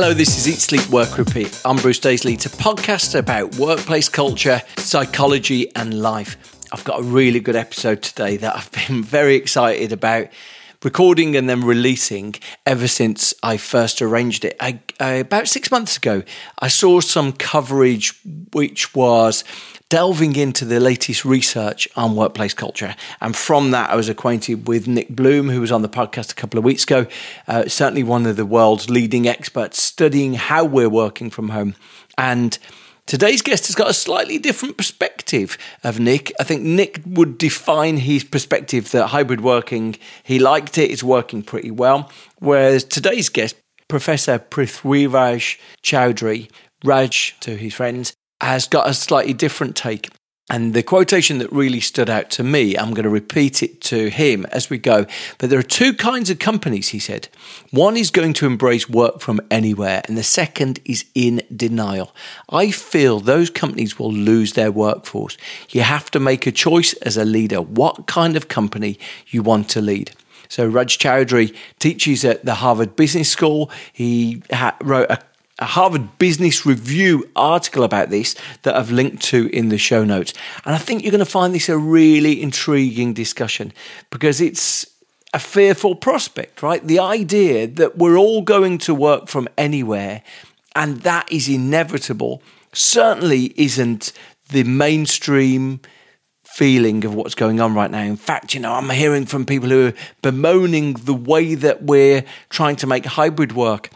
Hello, this is Eat Sleep Work Repeat. I'm Bruce Daisley. A podcast about workplace culture, psychology, and life. I've got a really good episode today that I've been very excited about recording and then releasing ever since I first arranged it. I, about six months ago, I saw some coverage which was delving into the latest research on workplace culture. And from that, I was acquainted with Nick Bloom, who was on the podcast a couple of weeks ago. Uh, certainly one of the world's leading experts studying how we're working from home. And Today's guest has got a slightly different perspective of Nick. I think Nick would define his perspective that hybrid working, he liked it, it's working pretty well. Whereas today's guest, Professor Prithwiraj Choudhury, Raj to his friends, has got a slightly different take. And the quotation that really stood out to me, I'm going to repeat it to him as we go. But there are two kinds of companies, he said. One is going to embrace work from anywhere, and the second is in denial. I feel those companies will lose their workforce. You have to make a choice as a leader what kind of company you want to lead. So Raj Choudhury teaches at the Harvard Business School. He ha- wrote a a Harvard Business Review article about this that I've linked to in the show notes. And I think you're going to find this a really intriguing discussion because it's a fearful prospect, right? The idea that we're all going to work from anywhere and that is inevitable certainly isn't the mainstream feeling of what's going on right now. In fact, you know, I'm hearing from people who are bemoaning the way that we're trying to make hybrid work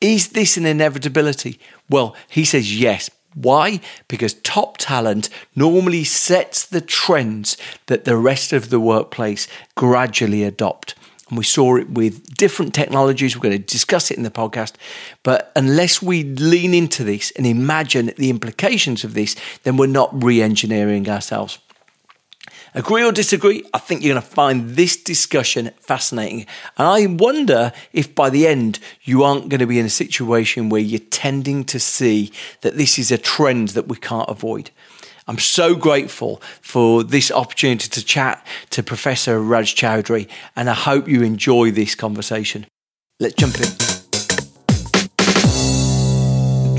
is this an inevitability? Well, he says yes. Why? Because top talent normally sets the trends that the rest of the workplace gradually adopt. And we saw it with different technologies. We're going to discuss it in the podcast. But unless we lean into this and imagine the implications of this, then we're not re engineering ourselves. Agree or disagree, I think you're going to find this discussion fascinating. And I wonder if by the end you aren't going to be in a situation where you're tending to see that this is a trend that we can't avoid. I'm so grateful for this opportunity to chat to Professor Raj Choudhury, and I hope you enjoy this conversation. Let's jump in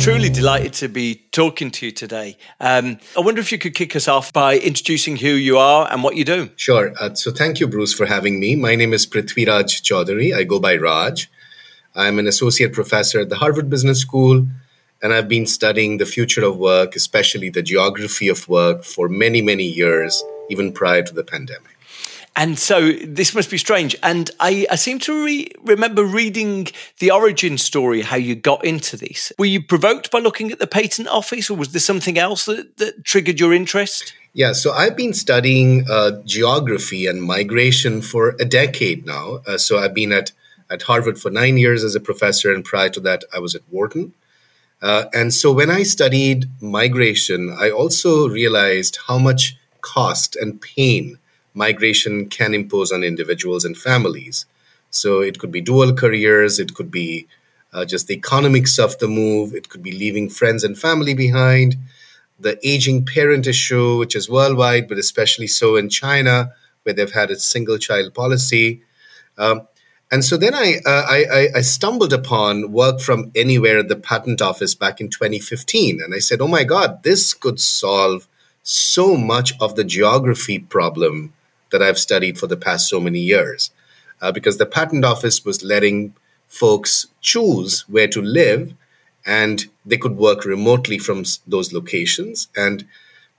truly delighted to be talking to you today. Um, I wonder if you could kick us off by introducing who you are and what you do. Sure. Uh, so, thank you, Bruce, for having me. My name is Prithwiraj Choudhury. I go by Raj. I'm an associate professor at the Harvard Business School, and I've been studying the future of work, especially the geography of work, for many, many years, even prior to the pandemic. And so this must be strange. And I, I seem to re- remember reading the origin story, how you got into this. Were you provoked by looking at the patent office, or was there something else that, that triggered your interest? Yeah, so I've been studying uh, geography and migration for a decade now. Uh, so I've been at, at Harvard for nine years as a professor, and prior to that, I was at Wharton. Uh, and so when I studied migration, I also realized how much cost and pain migration can impose on individuals and families. So it could be dual careers, it could be uh, just the economics of the move, it could be leaving friends and family behind, the aging parent issue, which is worldwide, but especially so in China, where they've had a single child policy. Um, and so then I, uh, I, I stumbled upon work from anywhere at the patent office back in 2015, and I said, "Oh my God, this could solve so much of the geography problem that I've studied for the past so many years. Uh, because the patent office was letting folks choose where to live and they could work remotely from those locations and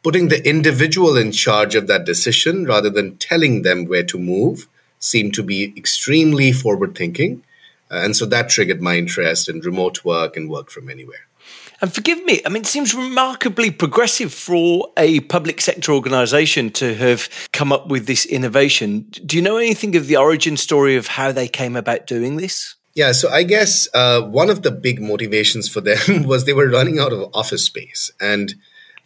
putting the individual in charge of that decision rather than telling them where to move seemed to be extremely forward thinking. Uh, and so that triggered my interest in remote work and work from anywhere. And forgive me, I mean, it seems remarkably progressive for a public sector organisation to have come up with this innovation. Do you know anything of the origin story of how they came about doing this? Yeah, so I guess uh, one of the big motivations for them was they were running out of office space. And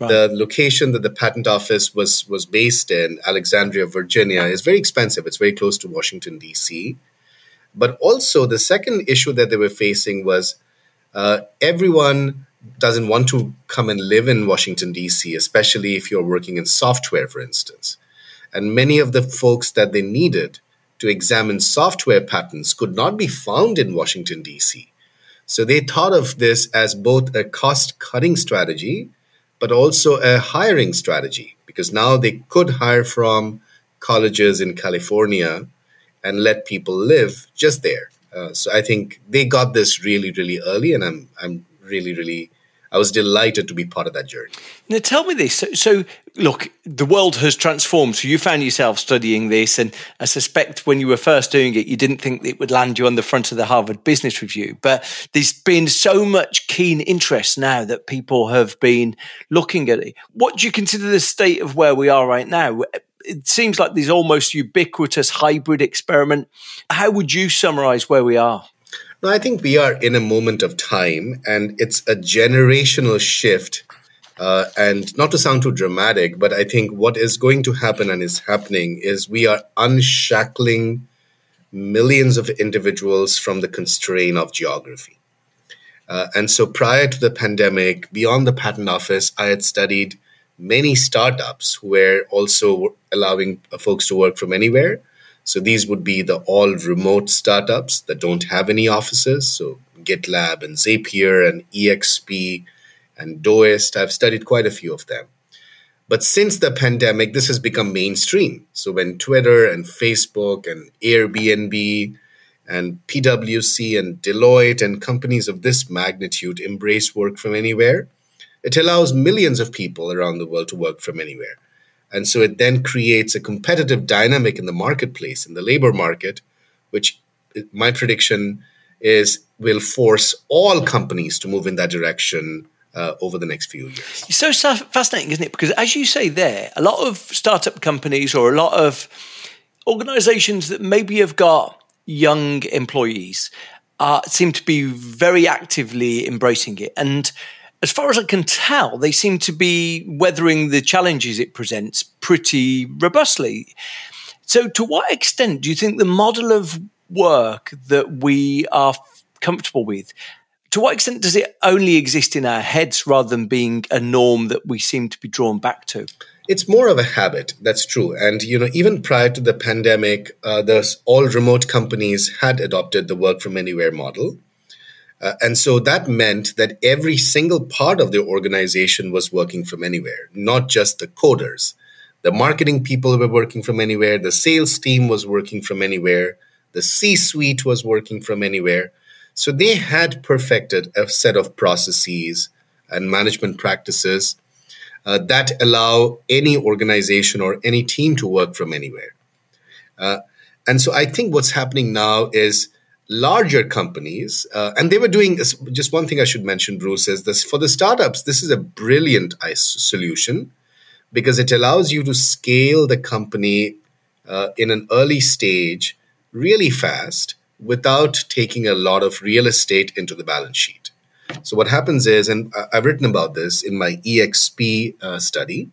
right. the location that the patent office was, was based in, Alexandria, Virginia, is very expensive. It's very close to Washington, D.C. But also, the second issue that they were facing was uh, everyone doesn't want to come and live in Washington, D.C., especially if you're working in software, for instance. And many of the folks that they needed to examine software patents could not be found in Washington, D.C. So they thought of this as both a cost cutting strategy, but also a hiring strategy, because now they could hire from colleges in California and let people live just there. Uh, so I think they got this really, really early, and I'm I'm really, really, I was delighted to be part of that journey. Now, tell me this. So, so, look, the world has transformed. So, you found yourself studying this, and I suspect when you were first doing it, you didn't think it would land you on the front of the Harvard Business Review. But there's been so much keen interest now that people have been looking at it. What do you consider the state of where we are right now? It seems like this almost ubiquitous hybrid experiment. How would you summarize where we are? No, I think we are in a moment of time, and it's a generational shift. Uh, and not to sound too dramatic, but I think what is going to happen and is happening is we are unshackling millions of individuals from the constraint of geography. Uh, and so prior to the pandemic, beyond the patent office, I had studied many startups who were also allowing folks to work from anywhere. So these would be the all remote startups that don't have any offices. So GitLab and Zapier and EXP and Doist. I've studied quite a few of them. But since the pandemic, this has become mainstream. So when Twitter and Facebook and Airbnb and PwC and Deloitte and companies of this magnitude embrace work from anywhere, it allows millions of people around the world to work from anywhere. And so it then creates a competitive dynamic in the marketplace, in the labor market, which my prediction is will force all companies to move in that direction uh, over the next few years. It's so fascinating, isn't it? Because as you say there, a lot of startup companies or a lot of organizations that maybe have got young employees uh, seem to be very actively embracing it. And as far as I can tell, they seem to be weathering the challenges it presents pretty robustly. So, to what extent do you think the model of work that we are comfortable with, to what extent does it only exist in our heads rather than being a norm that we seem to be drawn back to? It's more of a habit. That's true. And you know, even prior to the pandemic, uh, all remote companies had adopted the work from anywhere model. Uh, and so that meant that every single part of the organization was working from anywhere, not just the coders. The marketing people were working from anywhere, the sales team was working from anywhere, the C suite was working from anywhere. So they had perfected a set of processes and management practices uh, that allow any organization or any team to work from anywhere. Uh, and so I think what's happening now is larger companies, uh, and they were doing just one thing I should mention, Bruce, is this for the startups, this is a brilliant solution because it allows you to scale the company uh, in an early stage really fast without taking a lot of real estate into the balance sheet. So, what happens is, and I've written about this in my EXP uh, study,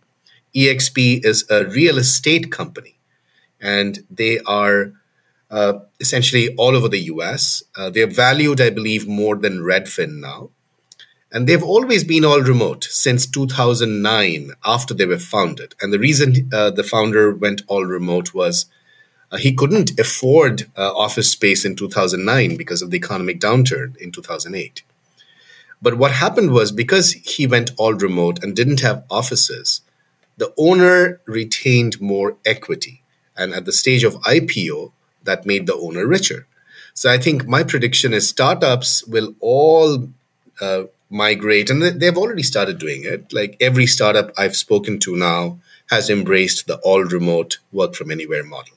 EXP is a real estate company, and they are uh, essentially all over the US. Uh, they're valued, I believe, more than Redfin now. And they've always been all remote since 2009 after they were founded. And the reason uh, the founder went all remote was uh, he couldn't afford uh, office space in 2009 because of the economic downturn in 2008. But what happened was because he went all remote and didn't have offices, the owner retained more equity. And at the stage of IPO, that made the owner richer. So I think my prediction is startups will all uh, migrate, and they've already started doing it. Like every startup I've spoken to now has embraced the all remote work from anywhere model.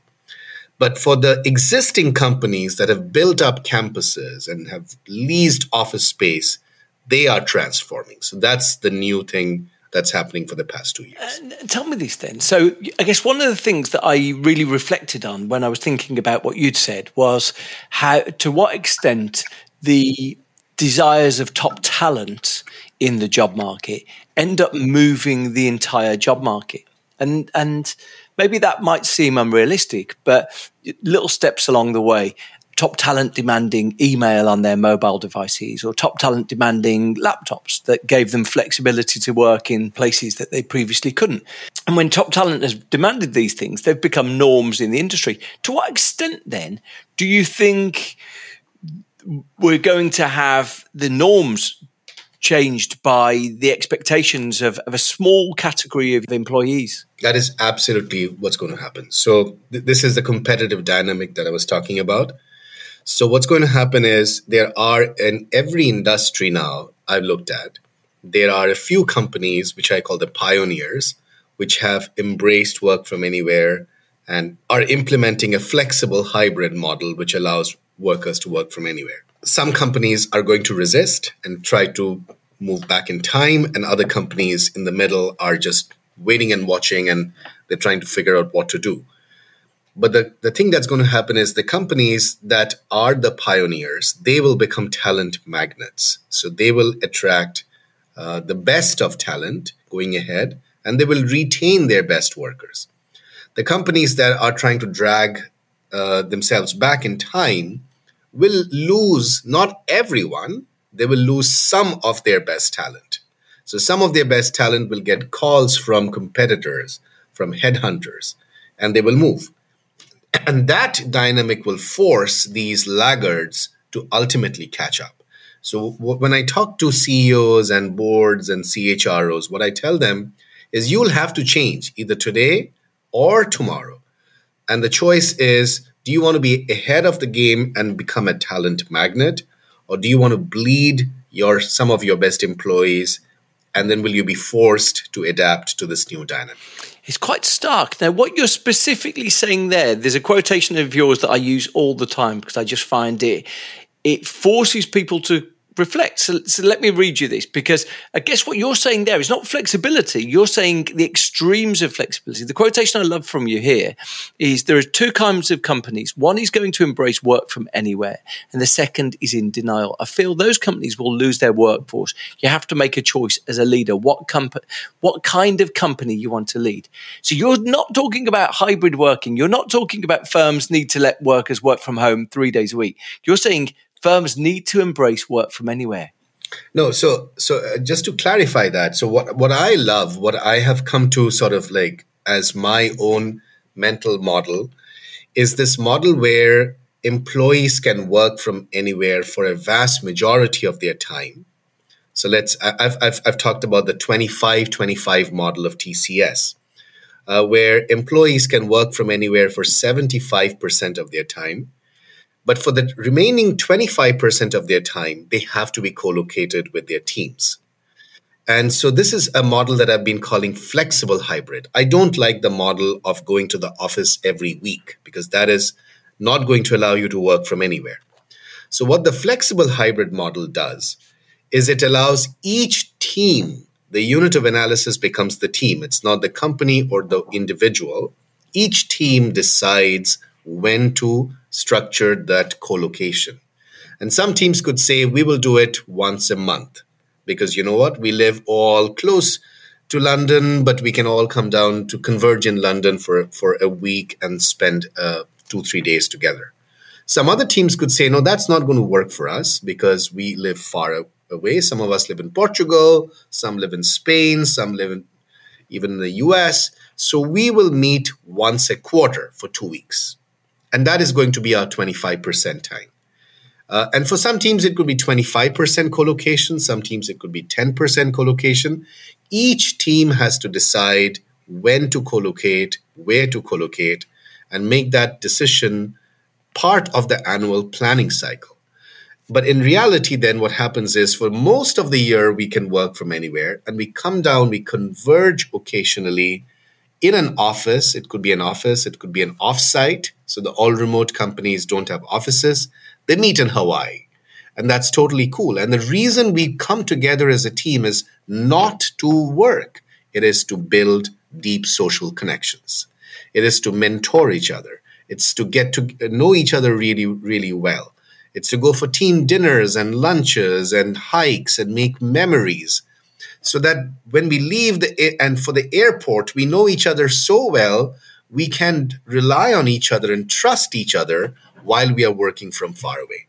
But for the existing companies that have built up campuses and have leased office space, they are transforming. So that's the new thing that's happening for the past two years. Uh, tell me this then. So, I guess one of the things that I really reflected on when I was thinking about what you'd said was how, to what extent the desires of top talent in the job market end up moving the entire job market. And, and maybe that might seem unrealistic, but little steps along the way top talent demanding email on their mobile devices or top talent demanding laptops that gave them flexibility to work in places that they previously couldn't. And when top talent has demanded these things, they've become norms in the industry. To what extent then do you think we're going to have the norms changed by the expectations of, of, a small category of employees. That is absolutely what's going to happen. So, th- this is the competitive dynamic that I was talking about. So what's going to happen is there are in every industry now I've looked at, there are a few companies which I call the pioneers, which have embraced work from anywhere and are implementing a flexible hybrid model which allows workers to work from anywhere. Some companies are going to resist and try to move back in time, and other companies in the middle are just waiting and watching and they're trying to figure out what to do. But the, the thing that's going to happen is the companies that are the pioneers, they will become talent magnets. So they will attract uh, the best of talent going ahead and they will retain their best workers. The companies that are trying to drag uh, themselves back in time will lose not everyone, they will lose some of their best talent. So some of their best talent will get calls from competitors, from headhunters, and they will move. And that dynamic will force these laggards to ultimately catch up. So when I talk to CEOs and boards and CHROs, what I tell them is you'll have to change either today or tomorrow. And the choice is do you want to be ahead of the game and become a talent magnet or do you want to bleed your some of your best employees and then will you be forced to adapt to this new dynamic? It's quite stark. Now, what you're specifically saying there, there's a quotation of yours that I use all the time because I just find it it forces people to reflect. So, so, let me read you this because I guess what you're saying there is not flexibility. You're saying the extremes of flexibility. The quotation I love from you here is there are two kinds of companies. One is going to embrace work from anywhere, and the second is in denial. I feel those companies will lose their workforce. You have to make a choice as a leader what comp- what kind of company you want to lead. So you're not talking about hybrid working. You're not talking about firms need to let workers work from home three days a week. You're saying firms need to embrace work from anywhere. No, so so uh, just to clarify that, so what what I love, what I have come to sort of like as my own mental model is this model where employees can work from anywhere for a vast majority of their time. So let's I've I've, I've talked about the 25 25 model of TCS. Uh, where employees can work from anywhere for 75% of their time but for the remaining 25% of their time, they have to be co located with their teams. And so this is a model that I've been calling flexible hybrid. I don't like the model of going to the office every week because that is not going to allow you to work from anywhere. So, what the flexible hybrid model does is it allows each team, the unit of analysis becomes the team. It's not the company or the individual. Each team decides when to structure that co-location. And some teams could say, we will do it once a month because you know what? We live all close to London, but we can all come down to converge in London for, for a week and spend uh, two, three days together. Some other teams could say, no, that's not going to work for us because we live far away. Some of us live in Portugal, some live in Spain, some live in even in the US. So we will meet once a quarter for two weeks. And that is going to be our 25% time. Uh, and for some teams, it could be 25% co-location. Some teams, it could be 10% co-location. Each team has to decide when to co-locate, where to co-locate, and make that decision part of the annual planning cycle. But in reality, then what happens is for most of the year, we can work from anywhere and we come down, we converge occasionally in an office. It could be an office, it could be an offsite. So the all remote companies don't have offices. They meet in Hawaii. And that's totally cool. And the reason we come together as a team is not to work, it is to build deep social connections, it is to mentor each other, it's to get to know each other really, really well. It's to go for team dinners and lunches and hikes and make memories so that when we leave the and for the airport we know each other so well we can rely on each other and trust each other while we are working from far away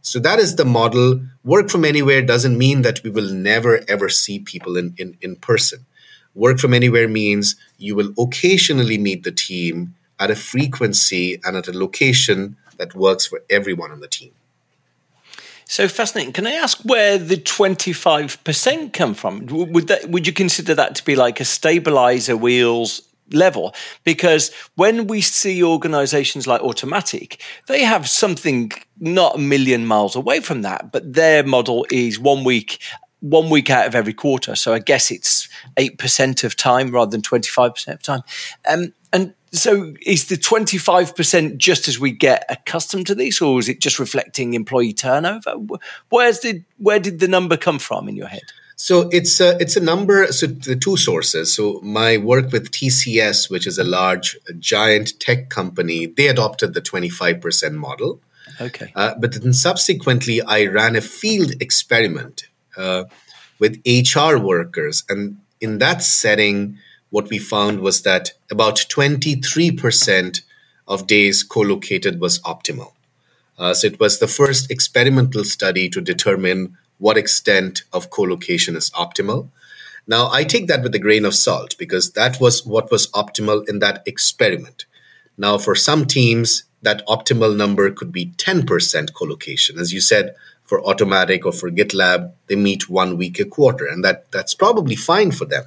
so that is the model work from anywhere doesn't mean that we will never ever see people in, in, in person work from anywhere means you will occasionally meet the team at a frequency and at a location that works for everyone on the team so fascinating. Can I ask where the twenty five percent come from? Would that would you consider that to be like a stabilizer wheels level? Because when we see organisations like Automattic they have something not a million miles away from that, but their model is one week one week out of every quarter. So I guess it's eight percent of time rather than twenty five percent of time. Um, and so is the 25% just as we get accustomed to this or is it just reflecting employee turnover where's the where did the number come from in your head so it's a, it's a number so the two sources. So my work with TCS which is a large giant tech company they adopted the 25% model. Okay. Uh, but then subsequently I ran a field experiment uh, with HR workers. And in that setting what we found was that about 23% of days co-located was optimal. Uh, so it was the first experimental study to determine what extent of co-location is optimal. Now I take that with a grain of salt because that was what was optimal in that experiment. Now for some teams, that optimal number could be 10% co-location. As you said, for Automattic or for GitLab, they meet one week a quarter, and that, that's probably fine for them.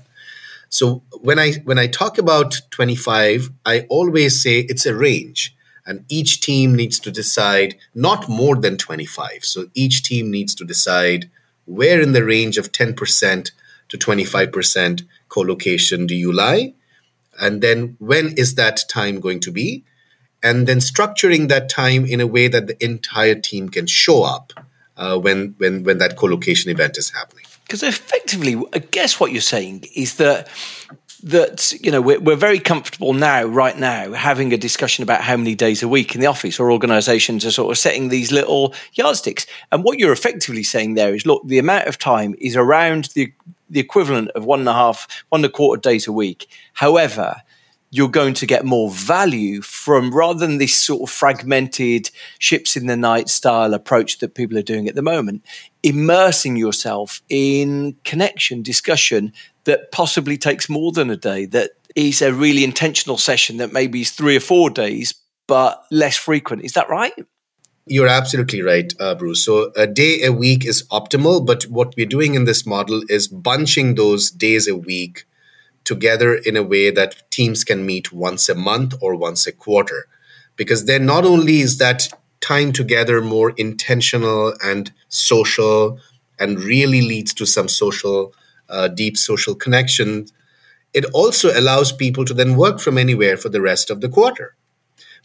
So when I when I talk about 25, I always say it's a range and each team needs to decide not more than 25. So each team needs to decide where in the range of 10% to 25% co-location do you lie? And then when is that time going to be? And then structuring that time in a way that the entire team can show up uh, when, when, when that co-location event is happening. Because effectively, I guess what you're saying is that that you know we're, we're very comfortable now right now having a discussion about how many days a week in the office or organizations are sort of setting these little yardsticks. And what you're effectively saying there is look the amount of time is around the the equivalent of one and a half one and a quarter days a week. However you're going to get more value from rather than this sort of fragmented ships in the night style approach that people are doing at the moment, immersing yourself in connection, discussion that possibly takes more than a day, that is a really intentional session that maybe is three or four days, but less frequent. Is that right? You're absolutely right, uh, Bruce. So a day a week is optimal, but what we're doing in this model is bunching those days a week together in a way that teams can meet once a month or once a quarter. Because then not only is that time together more intentional and social and really leads to some social, uh, deep social connection, it also allows people to then work from anywhere for the rest of the quarter.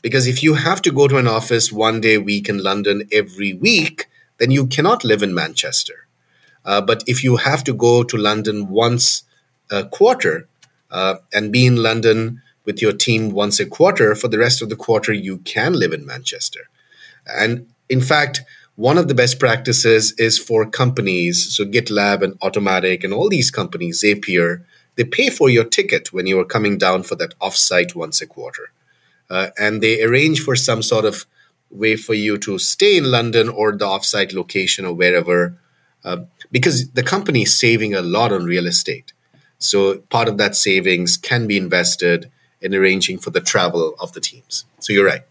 Because if you have to go to an office one day a week in London every week, then you cannot live in Manchester. Uh, but if you have to go to London once a quarter, uh, and be in London with your team once a quarter, for the rest of the quarter, you can live in Manchester. And in fact, one of the best practices is for companies, so GitLab and Automattic and all these companies, Zapier, they pay for your ticket when you are coming down for that offsite once a quarter. Uh, and they arrange for some sort of way for you to stay in London or the offsite location or wherever, uh, because the company is saving a lot on real estate. So part of that savings can be invested in arranging for the travel of the teams. So you're right.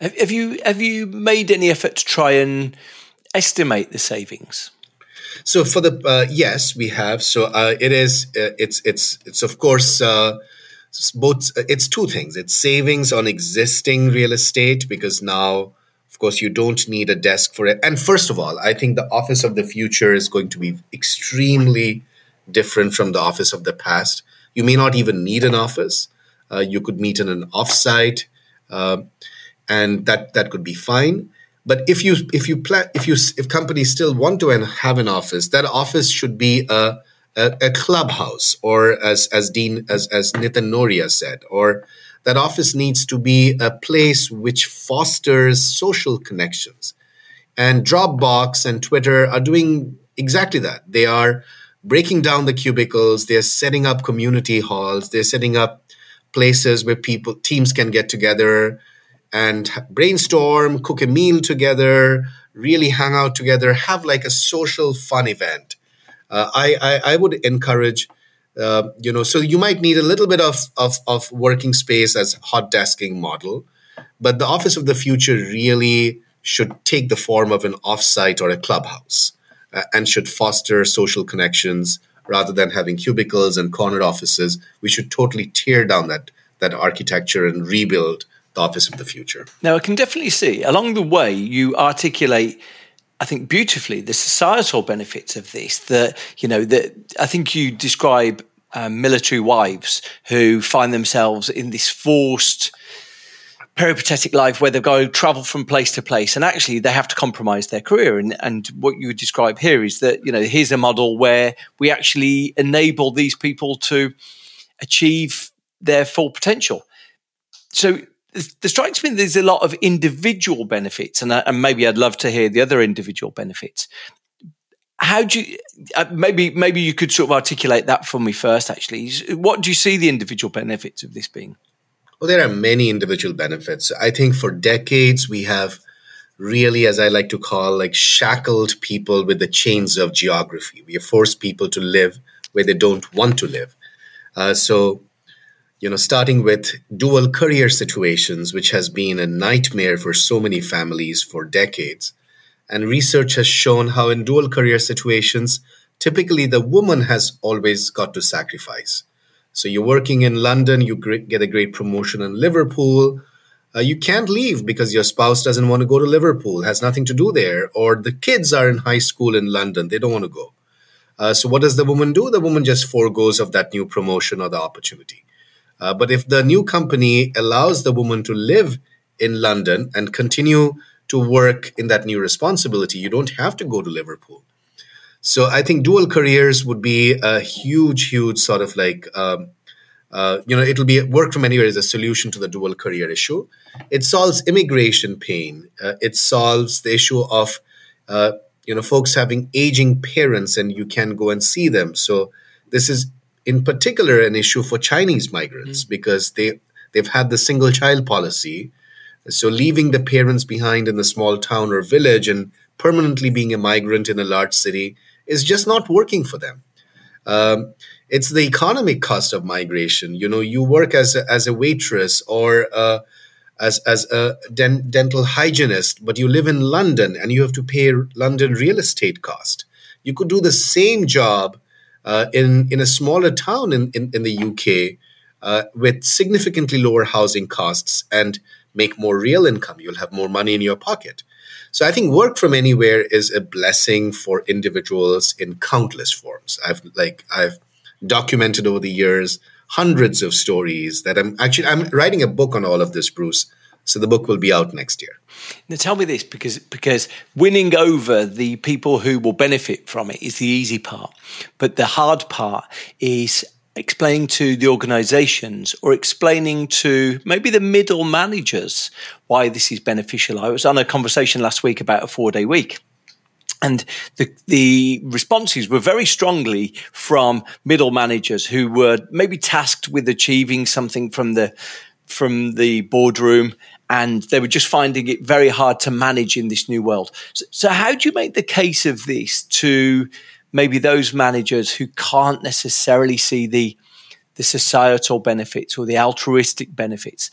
Have you have you made any effort to try and estimate the savings? So for the uh, yes, we have. So uh, it is uh, it's it's it's of course uh, both it's two things. It's savings on existing real estate because now of course you don't need a desk for it. And first of all i think the office of the future is going to be extremely different from the office of the past. You may not even need an office. Uh, you could meet in an offsite. Uh, and that that could be fine but if you if you plan if you if companies still want to have an office that office should be a a, a clubhouse, or as as Dean as as Nitin Nohria said, or that office needs to be a place which fosters social connections. And Dropbox and Twitter are doing exactly that. They are breaking down the cubicles, they're setting up community halls, they're setting up places where people teams can get together and brainstorm, cook a meal together, really hang out together, have like a social fun event. Uh, I, I, I would encourage uh, you know so you might need a little bit of, of of working space as hot desking model but the office of the future really should take the form of an offsite or a clubhouse uh, and should foster social connections rather than having cubicles and corner offices. We should totally tear down that that architecture and rebuild the office of the future now i can definitely see along the way you articulate I think beautifully the societal benefits of this. That you know that I think you describe um, military wives who find themselves in this forced peripatetic life where they go travel from place to place and actually they have to compromise their career and and what you describe here is that you know here's a model where we actually enable these people to achieve their full potential so there strikes me there's a lot of individual benefits, and, and maybe I'd love to hear the other individual benefits. How do you uh, maybe maybe you could sort of articulate that for me first? Actually, what do you see the individual benefits of this being? Well, there are many individual benefits. I think for decades we have really, as I like to call, like shackled people with the chains of geography. We have forced people to live where they don't want to live. Uh, so you know, starting with dual career situations, which has been a nightmare for so many families for decades. And research has shown how in dual career situations, typically the woman has always got to sacrifice. So you're working in London, you get a great promotion in Liverpool. Uh, you can't leave because your spouse doesn't want to go to Liverpool, has nothing to do there, or the kids are in high school in London, they don't want to go. Uh, so what does the woman do? The woman just foregoes of that new promotion or the opportunity. Uh, but if the new company allows the woman to live in London and continue to work in that new responsibility, you don't have to go to Liverpool. So I think dual careers would be a huge, huge sort of like, um, uh, you know, it'll be work from anywhere is a solution to the dual career issue. It solves immigration pain. Uh, it solves the issue of, uh, you know, folks having aging parents and you can go and see them. So this is in particular an issue for Chinese migrants mm. because they they've had the single child policy. So leaving the parents behind in the small town or village and permanently being a migrant in a large city is just not working for them. Um, it's the economic cost of migration. You know, you work as a, as a waitress or uh, as as a den- dental hygienist, but you live in London and you have to pay London real estate cost. You could do the same job uh, in in a smaller town in in, in the UK uh, with significantly lower housing costs and make more real income. You'll have more money in your pocket. So I think work from anywhere is a blessing for individuals in countless forms. I've like I've documented over the years hundreds of stories that I'm actually I'm writing a book on all of this, Bruce. So the book will be out next year. Now tell me this because because winning over the people who will benefit from it is the easy part. But the hard part is explaining to the organizations or explaining to maybe the middle managers why this is beneficial. I was on a conversation last week about a four day week. And the, the responses were very strongly from middle managers who were maybe tasked with achieving something from the from the boardroom and they were just finding it very hard to manage in this new world. So, so, how do you make the case of this to maybe those managers who can't necessarily see the the societal benefits or the altruistic benefits?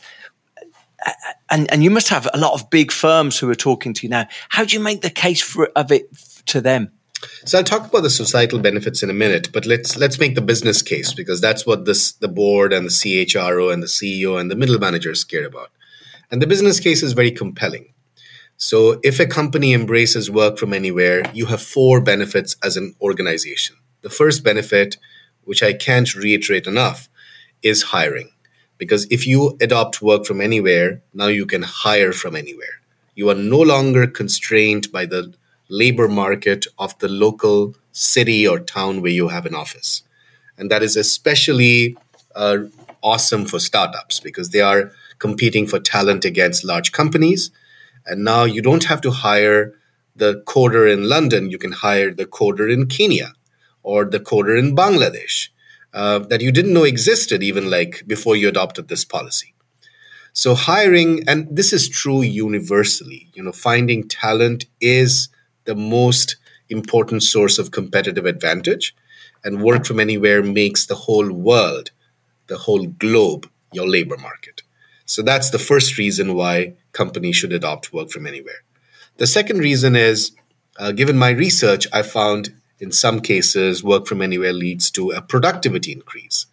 And, and you must have a lot of big firms who are talking to you now. How do you make the case for of it to them? So I'll talk about the societal benefits in a minute, but let's let's make the business case because that's what this the board and the CHRO and the CEO and the middle managers care about. And the business case is very compelling. So if a company embraces work from anywhere, you have four benefits as an organization. The first benefit, which I can't reiterate enough, is hiring. Because if you adopt work from anywhere, now you can hire from anywhere. You are no longer constrained by the labor market of the local city or town where you have an office. And that is especially uh, awesome for startups because they are competing for talent against large companies. And now you don't have to hire the coder in London, you can hire the coder in Kenya or the coder in Bangladesh uh, that you didn't know existed even like before you adopted this policy. So hiring, and this is true universally, you know, finding talent is the most important source of competitive advantage. And work from anywhere makes the whole world, the whole globe, your labor market. So that's the first reason why companies should adopt work from anywhere. The second reason is, uh, given my research, I found in some cases work from anywhere leads to a productivity increase.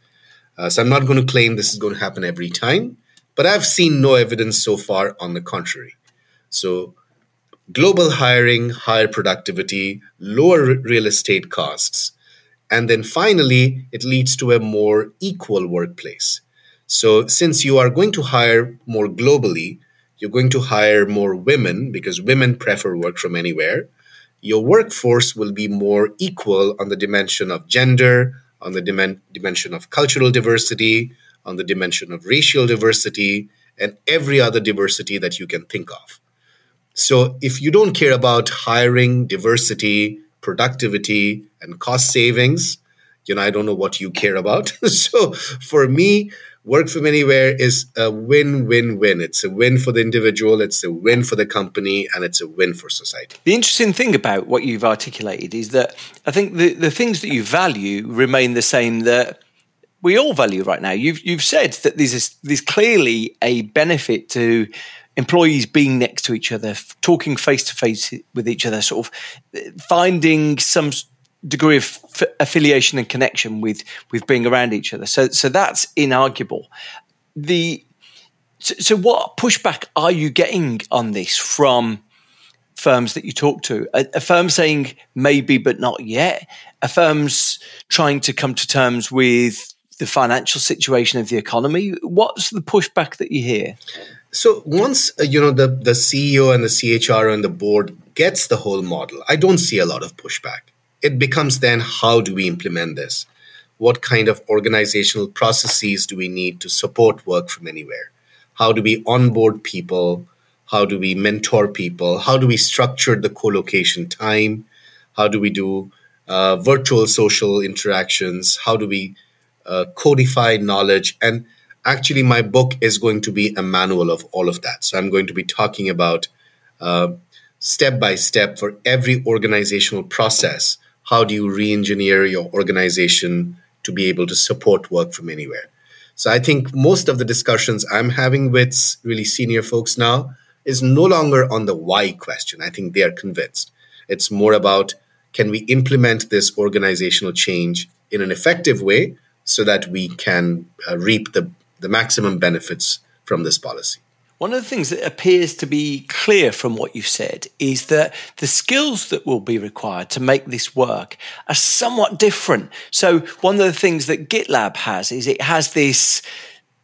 Uh, so I'm not going to claim this is going to happen every time, but I've seen no evidence so far on the contrary. So global hiring, higher productivity, lower real estate costs. And then finally, it leads to a more equal workplace. So, since you are going to hire more globally, you're going to hire more women because women prefer work from anywhere. Your workforce will be more equal on the dimension of gender, on the dim- dimension of cultural diversity, on the dimension of racial diversity, and every other diversity that you can think of. So if you don't care about hiring, diversity, productivity, and cost savings, you know, I don't know what you care about. so for me, work from anywhere is a win win win. It's a win for the individual, it's a win for the company, and it's a win for society. The interesting thing about what you've articulated is that I think the, the things that you value remain the same that we all value right now. You've, you've said that there's, there's clearly a benefit to employees being next to each other, talking face to face with each other, sort of uh, finding some degree of f- affiliation and connection with with being around each other. So so that's inarguable. The so, so what pushback are you getting on this from firms that you talk to? A, a firm saying maybe but not yet. A firm's trying to come to terms with the financial situation of the economy. What's the pushback that you hear? So once uh, you know the the CEO and the CHR and the board gets the whole model, I don't see a lot of pushback. It becomes then how do we implement this? What kind of organizational processes do we need to support work from anywhere? How do we onboard people? How do we mentor people? How do we structure the co-location time? How do we do uh, virtual social interactions? How do we uh, codify knowledge and actually my book is going to be a manual of all of that so i'm going to be talking about uh, step by step for every organizational process how do you re-engineer your organization to be able to support work from anywhere? So i think most of the discussions i'm having with really senior folks now is no longer on the why question. I think they are convinced. It's more about can we implement this organizational change in an effective way so that we can uh, reap the the maximum benefits from this policy. One of the things that appears to be clear from what you've said is that the skills that will be required to make this work are somewhat different. So, one of the things that GitLab has is it has this,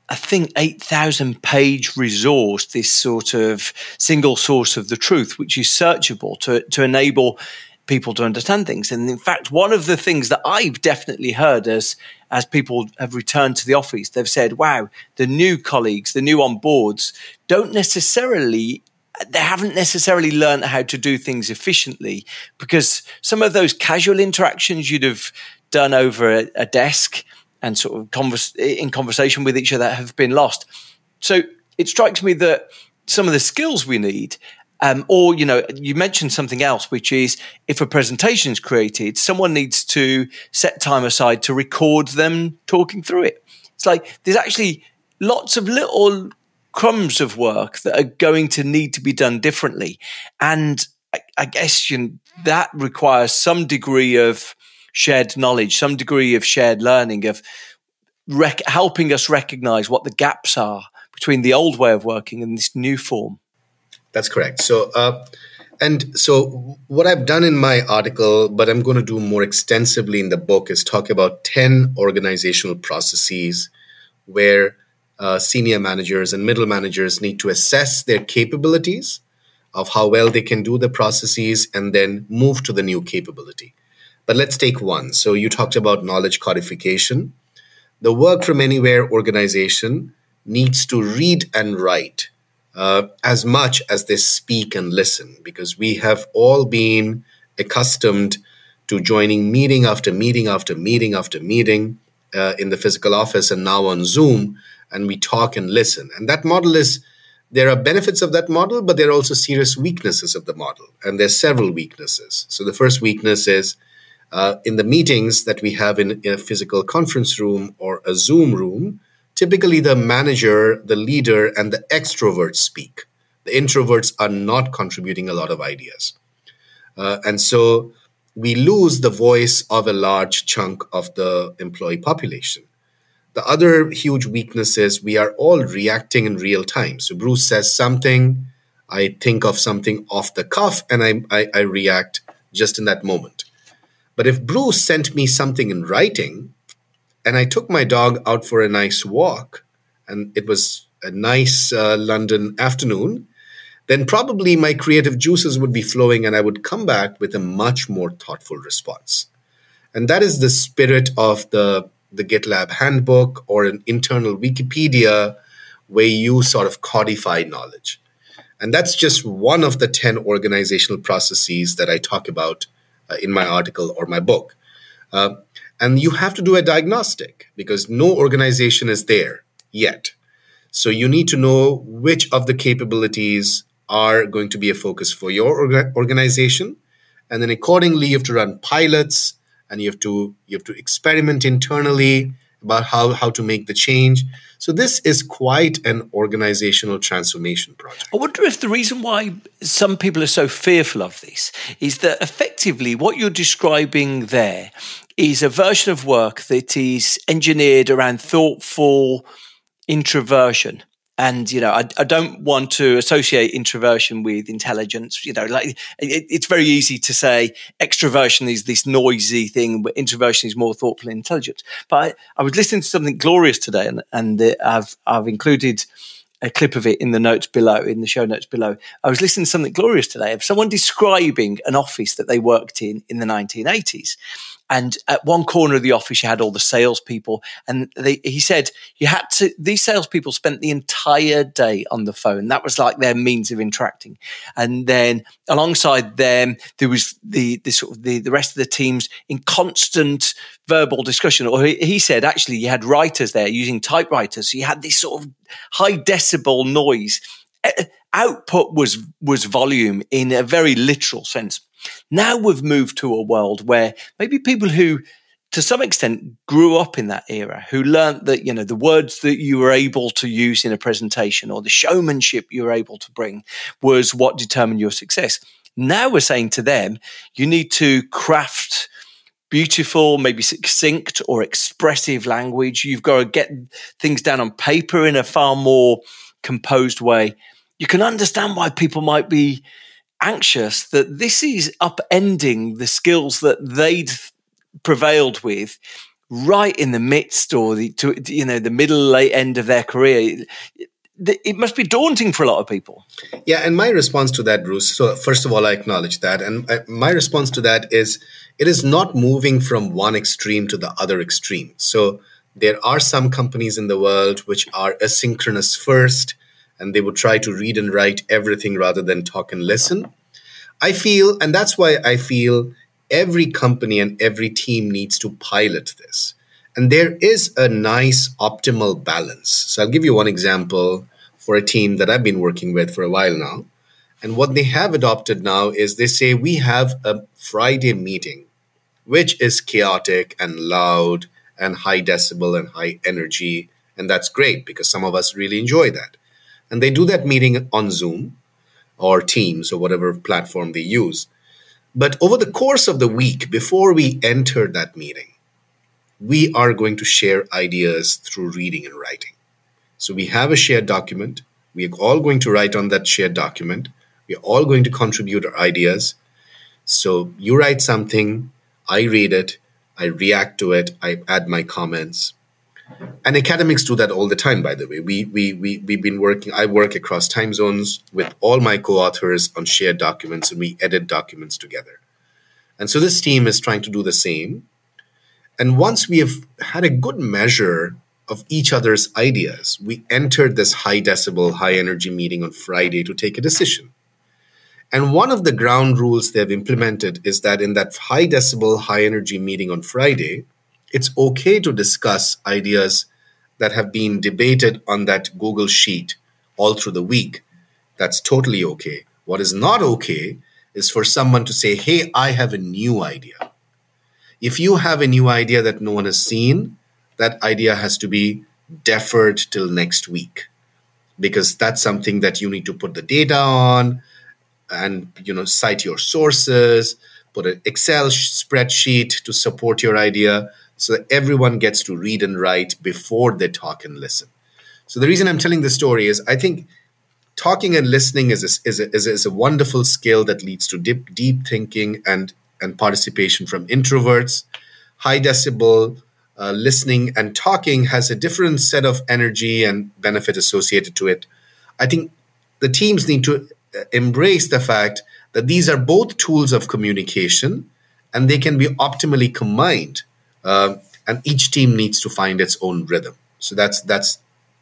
I think, 8,000 page resource, this sort of single source of the truth, which is searchable to, to enable people to understand things. And in fact, one of the things that I've definitely heard as as people have returned to the office, they've said, "Wow, the new colleagues, the new on boards, don't necessarily." They haven't necessarily learned how to do things efficiently because some of those casual interactions you'd have done over a, a desk and sort of converse, in conversation with each other have been lost. So it strikes me that some of the skills we need um, or, you know, you mentioned something else, which is if a presentation is created, someone needs to set time aside to record them talking through it. It's like there's actually lots of little crumbs of work that are going to need to be done differently. And I guess you know, that requires some degree of shared knowledge, some degree of shared learning, of rec- helping us recognize what the gaps are between the old way of working and this new form. That's correct. So, uh, and so what I've done in my article, but I'm going to do more extensively in the book, is talk about 10 organizational processes where uh, senior managers and middle managers need to assess their capabilities of how well they can do the processes and then move to the new capability. But let's take one. So you talked about knowledge codification. The work from anywhere organization needs to read and write uh, as much as they speak and listen, because we have all been accustomed to joining meeting after meeting after meeting after meeting uh, in the physical office and now on Zoom, and we talk and listen. And that model is there are benefits of that model, but there are also serious weaknesses of the model, and there's several weaknesses. So the first weakness is uh, in the meetings that we have in, in a physical conference room or a Zoom room typically the manager, the leader, and the extroverts speak. The introverts are not contributing a lot of ideas. Uh, and so we lose the voice of a large chunk of the employee population. The other huge weakness is we are all reacting in real time. So Bruce says something, I think of something off the cuff, and I, I, I react just in that moment. But if Bruce sent me something in writing, and I took my dog out for a nice walk, and it was a nice uh, London afternoon, then probably my creative juices would be flowing and I would come back with a much more thoughtful response. And that is the spirit of the, the GitLab handbook or an internal Wikipedia where you sort of codify knowledge. And that's just one of the 10 organizational processes that I talk about uh, in my article or my book. Uh, and you have to do a diagnostic because no organization is there yet. So you need to know which of the capabilities are going to be a focus for your organization. And then accordingly, you have to run pilots and you have to you have to experiment internally about how, how to make the change. So this is quite an organizational transformation project. I wonder if the reason why some people are so fearful of this is that effectively what you're describing there is a version of work that is engineered around thoughtful introversion and you know I, I, don't want to associate introversion with intelligence you know like it, it's very easy to say extroversion is this noisy thing but introversion is more thoughtful and intelligent but i, I was listening to something glorious today and, and i've i've included a clip of it in the notes below, in the show notes below. I was listening to something glorious today of someone describing an office that they worked in in the 1980s. And at one corner of the office, you had all the salespeople. And they, he said you had to, these salespeople spent the entire day on the phone. That was like their means of interacting. And then alongside them, there was the, the sort of the, the rest of the teams in constant verbal discussion. Or he, he said, actually, you had writers there using typewriters. So you had this sort of high decibel noise. Output was, was volume in a very literal sense. Now we've moved to a world where maybe people who to some extent grew up in that era who learned that you know the words that you were able to use in a presentation or the showmanship you were able to bring was what determined your success. Now we're saying to them you need to craft beautiful maybe succinct or expressive language. You've got to get things down on paper in a far more composed way. You can understand why people might be anxious that this is upending the skills that they'd prevailed with right in the midst or the to, you know the middle late end of their career. It must be daunting for a lot of people. Yeah and my response to that bruce so first of all i acknowledge that and uh, my response to that is it is not moving from one extreme to the other extreme. So there are some companies in the world which are asynchronous first and they would try to read and write everything rather than talk and listen. I feel, and that's why I feel every company and every team needs to pilot this. And there is a nice optimal balance. So I'll give you one example for a team that I've been working with for a while now. And what they have adopted now is they say we have a Friday meeting, which is chaotic and loud and high decibel and high energy. And that's great because some of us really enjoy that. And they do that meeting on Zoom. Or Teams or whatever platform they use. But over the course of the week, before we enter that meeting, we are going to share ideas through reading and writing. So we have a shared document. We are all going to write on that shared document. We are all going to contribute our ideas. So you write something, I read it, I react to it, I add my comments. And academics do that all the time, by the way. We, we, we, we've been working, I work across time zones with all my co authors on shared documents, and we edit documents together. And so this team is trying to do the same. And once we have had a good measure of each other's ideas, we entered this high decibel, high energy meeting on Friday to take a decision. And one of the ground rules they've implemented is that in that high decibel, high energy meeting on Friday, it's okay to discuss ideas that have been debated on that Google Sheet all through the week. That's totally okay. What is not okay is for someone to say, Hey, I have a new idea. If you have a new idea that no one has seen, that idea has to be deferred till next week because that's something that you need to put the data on and you know cite your sources put an excel spreadsheet to support your idea so that everyone gets to read and write before they talk and listen. So the reason i'm telling this story is i think talking and listening is a, is a, is a, is a wonderful skill that leads to deep, deep thinking and and participation from introverts. High decibel uh, listening and talking has a different set of energy and benefit associated to it. I think the teams need to embrace the fact that these are both tools of communication and they can be optimally combined uh, and each team needs to find its own rhythm. So that's that's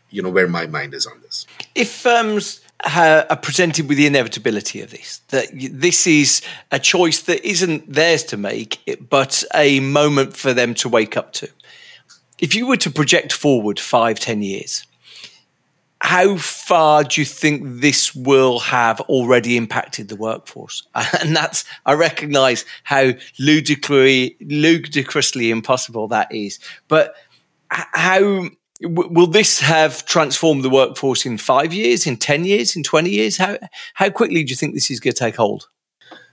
you know where my mind is on this. If firms are presented with the inevitability of this that this is a choice that isn't theirs to make but a moment for them to wake up to. If you were to project forward five ten years how far do you think this will have already impacted the workforce? And that's, I recognize how ludicrously, ludicrously impossible that is. But how will this have transformed the workforce in five years, in 10 years, in 20 years? How, how quickly do you think this is going to take hold?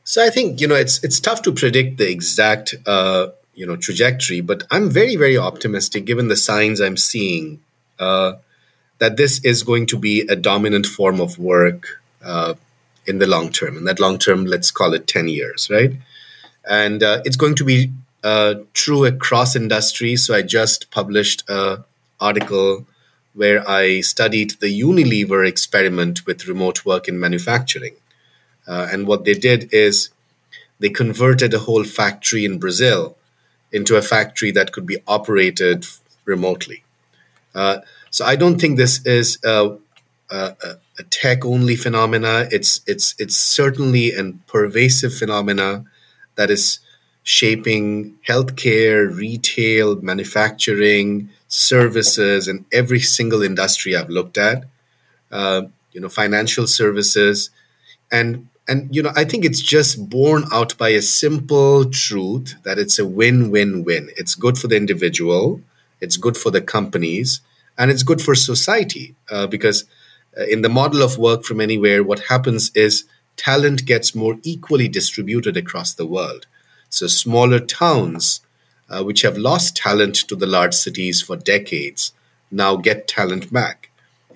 So I think, you know, it's, it's tough to predict the exact, uh, you know, trajectory, but I'm very, very optimistic given the signs I'm seeing. Uh, that this is going to be a dominant form of work uh, in the long term. And that long term, let's call it 10 years, right? And uh, it's going to be uh, true across industries. So I just published an article where I studied the Unilever experiment with remote work in manufacturing. Uh, and what they did is they converted a whole factory in Brazil into a factory that could be operated remotely. So I don't think this is a, a, a tech only phenomena. It's it's it's certainly a pervasive phenomena that is shaping healthcare, retail, manufacturing, services, and every single industry I've looked at. Uh, you know, financial services, and and you know, I think it's just borne out by a simple truth that it's a win-win-win. It's good for the individual, it's good for the companies, and it's good for society uh, because uh, in the model of work from anywhere what happens is talent gets more equally distributed across the world. So smaller towns uh, which have lost talent to the large cities for decades now get talent back.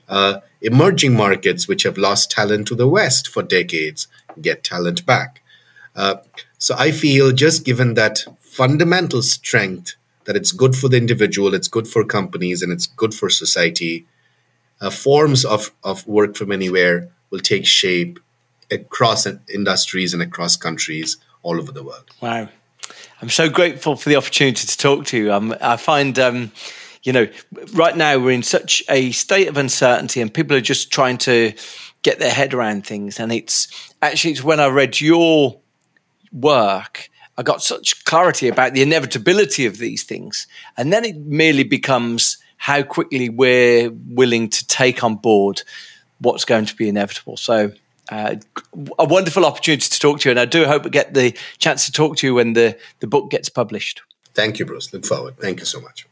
Uh, emerging markets which have lost talent to the west for decades get talent back. Uh, so i feel just given that fundamental strength that it's good for the individual, it's good for companies, and it's good for society. Uh, forms of, of work from anywhere will take shape across industries and across countries all over the world. Wow. I'm so grateful for the opportunity to talk to you. Um, I find, um, you know, right now we're in such a state of uncertainty and people are just trying to get their head around things. And it's actually, it's when I read your work I got such clarity about the inevitability of these things. And then it merely becomes how quickly we're willing to take on board what's going to be inevitable. So, uh, a wonderful opportunity to talk to you. And I do hope we get the chance to talk to you when the, the book gets published. Thank you, Bruce. Look forward. Thank you so much.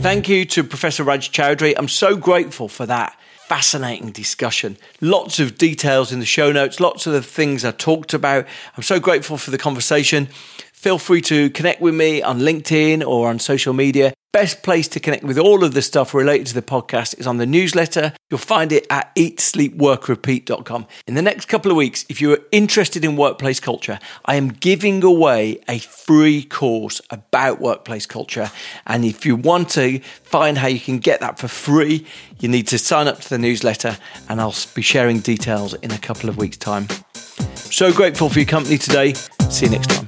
Thank you to Professor Raj Choudhury. I'm so grateful for that fascinating discussion. Lots of details in the show notes, lots of the things I talked about. I'm so grateful for the conversation. Feel free to connect with me on LinkedIn or on social media. Best place to connect with all of the stuff related to the podcast is on the newsletter. You'll find it at eatsleepworkrepeat.com. In the next couple of weeks, if you're interested in workplace culture, I am giving away a free course about workplace culture. And if you want to find how you can get that for free, you need to sign up to the newsletter and I'll be sharing details in a couple of weeks' time. So grateful for your company today. See you next time.